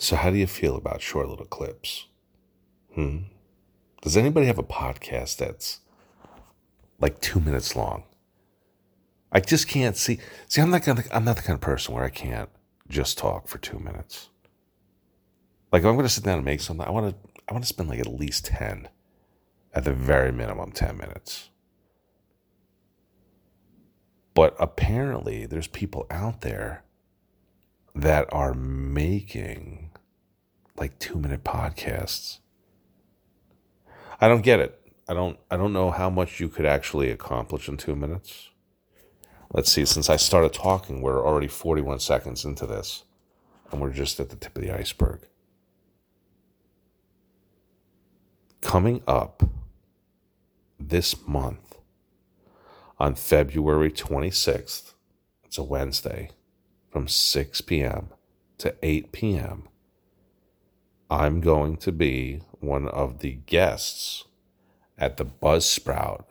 So, how do you feel about short little clips? Hmm? Does anybody have a podcast that's like two minutes long? I just can't see. See, I'm not gonna. I'm not the kind of person where I can't just talk for two minutes. Like, if I'm gonna sit down and make something, I want to. I want to spend like at least ten, at the very minimum, ten minutes. But apparently, there's people out there that are making like two minute podcasts. I don't get it. I don't I don't know how much you could actually accomplish in two minutes. Let's see, since I started talking, we're already 41 seconds into this, and we're just at the tip of the iceberg. Coming up this month on February 26th, it's a Wednesday, from 6 p.m. to 8 p.m., I'm going to be one of the guests at the Buzzsprout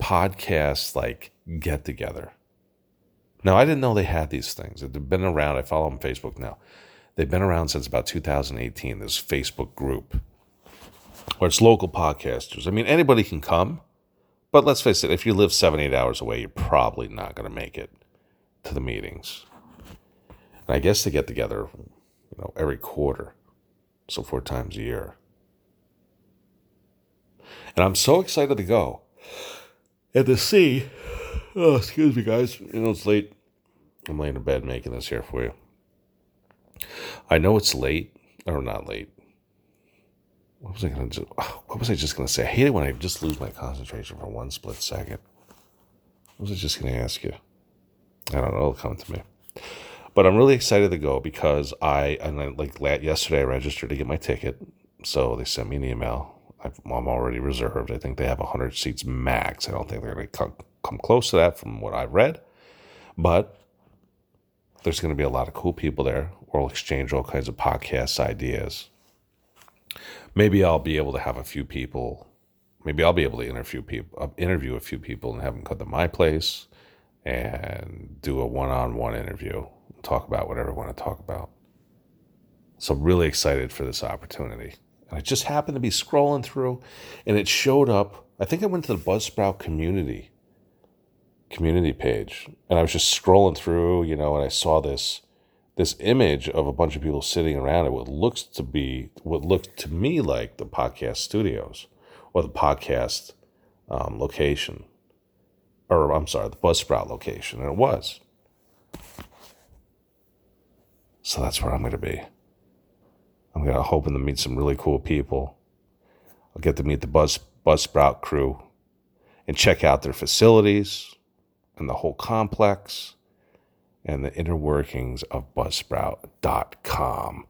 podcast like get together. Now, I didn't know they had these things. They've been around. I follow them on Facebook now. They've been around since about 2018, this Facebook group where it's local podcasters. I mean, anybody can come, but let's face it, if you live seven, eight hours away, you're probably not going to make it to the meetings. And I guess they get together, you know, every quarter so four times a year. And I'm so excited to go and to see. Oh, excuse me, guys. You know, it's late. I'm laying in bed making this here for you. I know it's late, or not late. What was I to do? Ah, what was I just to say? I hate it when I just lose my concentration for one split second. What was I just to ask you? I don't know. It'll come to me. But I'm really excited to go because I, and I, like yesterday, I registered to get my ticket. So they sent me an email. i am already reserved. I think they have 100 seats max. I don't think they're going to come, come close to that from what I've read. But there's going to be a lot of cool people there. We'll exchange all kinds of podcasts, ideas. Maybe I'll be able to have a few people. Maybe I'll be able to interview people, uh, interview a few people, and have them come to my place and do a one-on-one interview talk about whatever I want to talk about. So, I'm really excited for this opportunity. And I just happened to be scrolling through and it showed up. I think I went to the Buzzsprout community community page and I was just scrolling through, you know, and I saw this this image of a bunch of people sitting around at what looks to be what looked to me like the podcast studios or the podcast um, location or I'm sorry, the Buzzsprout location, and it was. So that's where I'm going to be. I'm going to hoping to meet some really cool people. I'll get to meet the Buzz Buzzsprout crew and check out their facilities and the whole complex and the inner workings of Buzzsprout.com.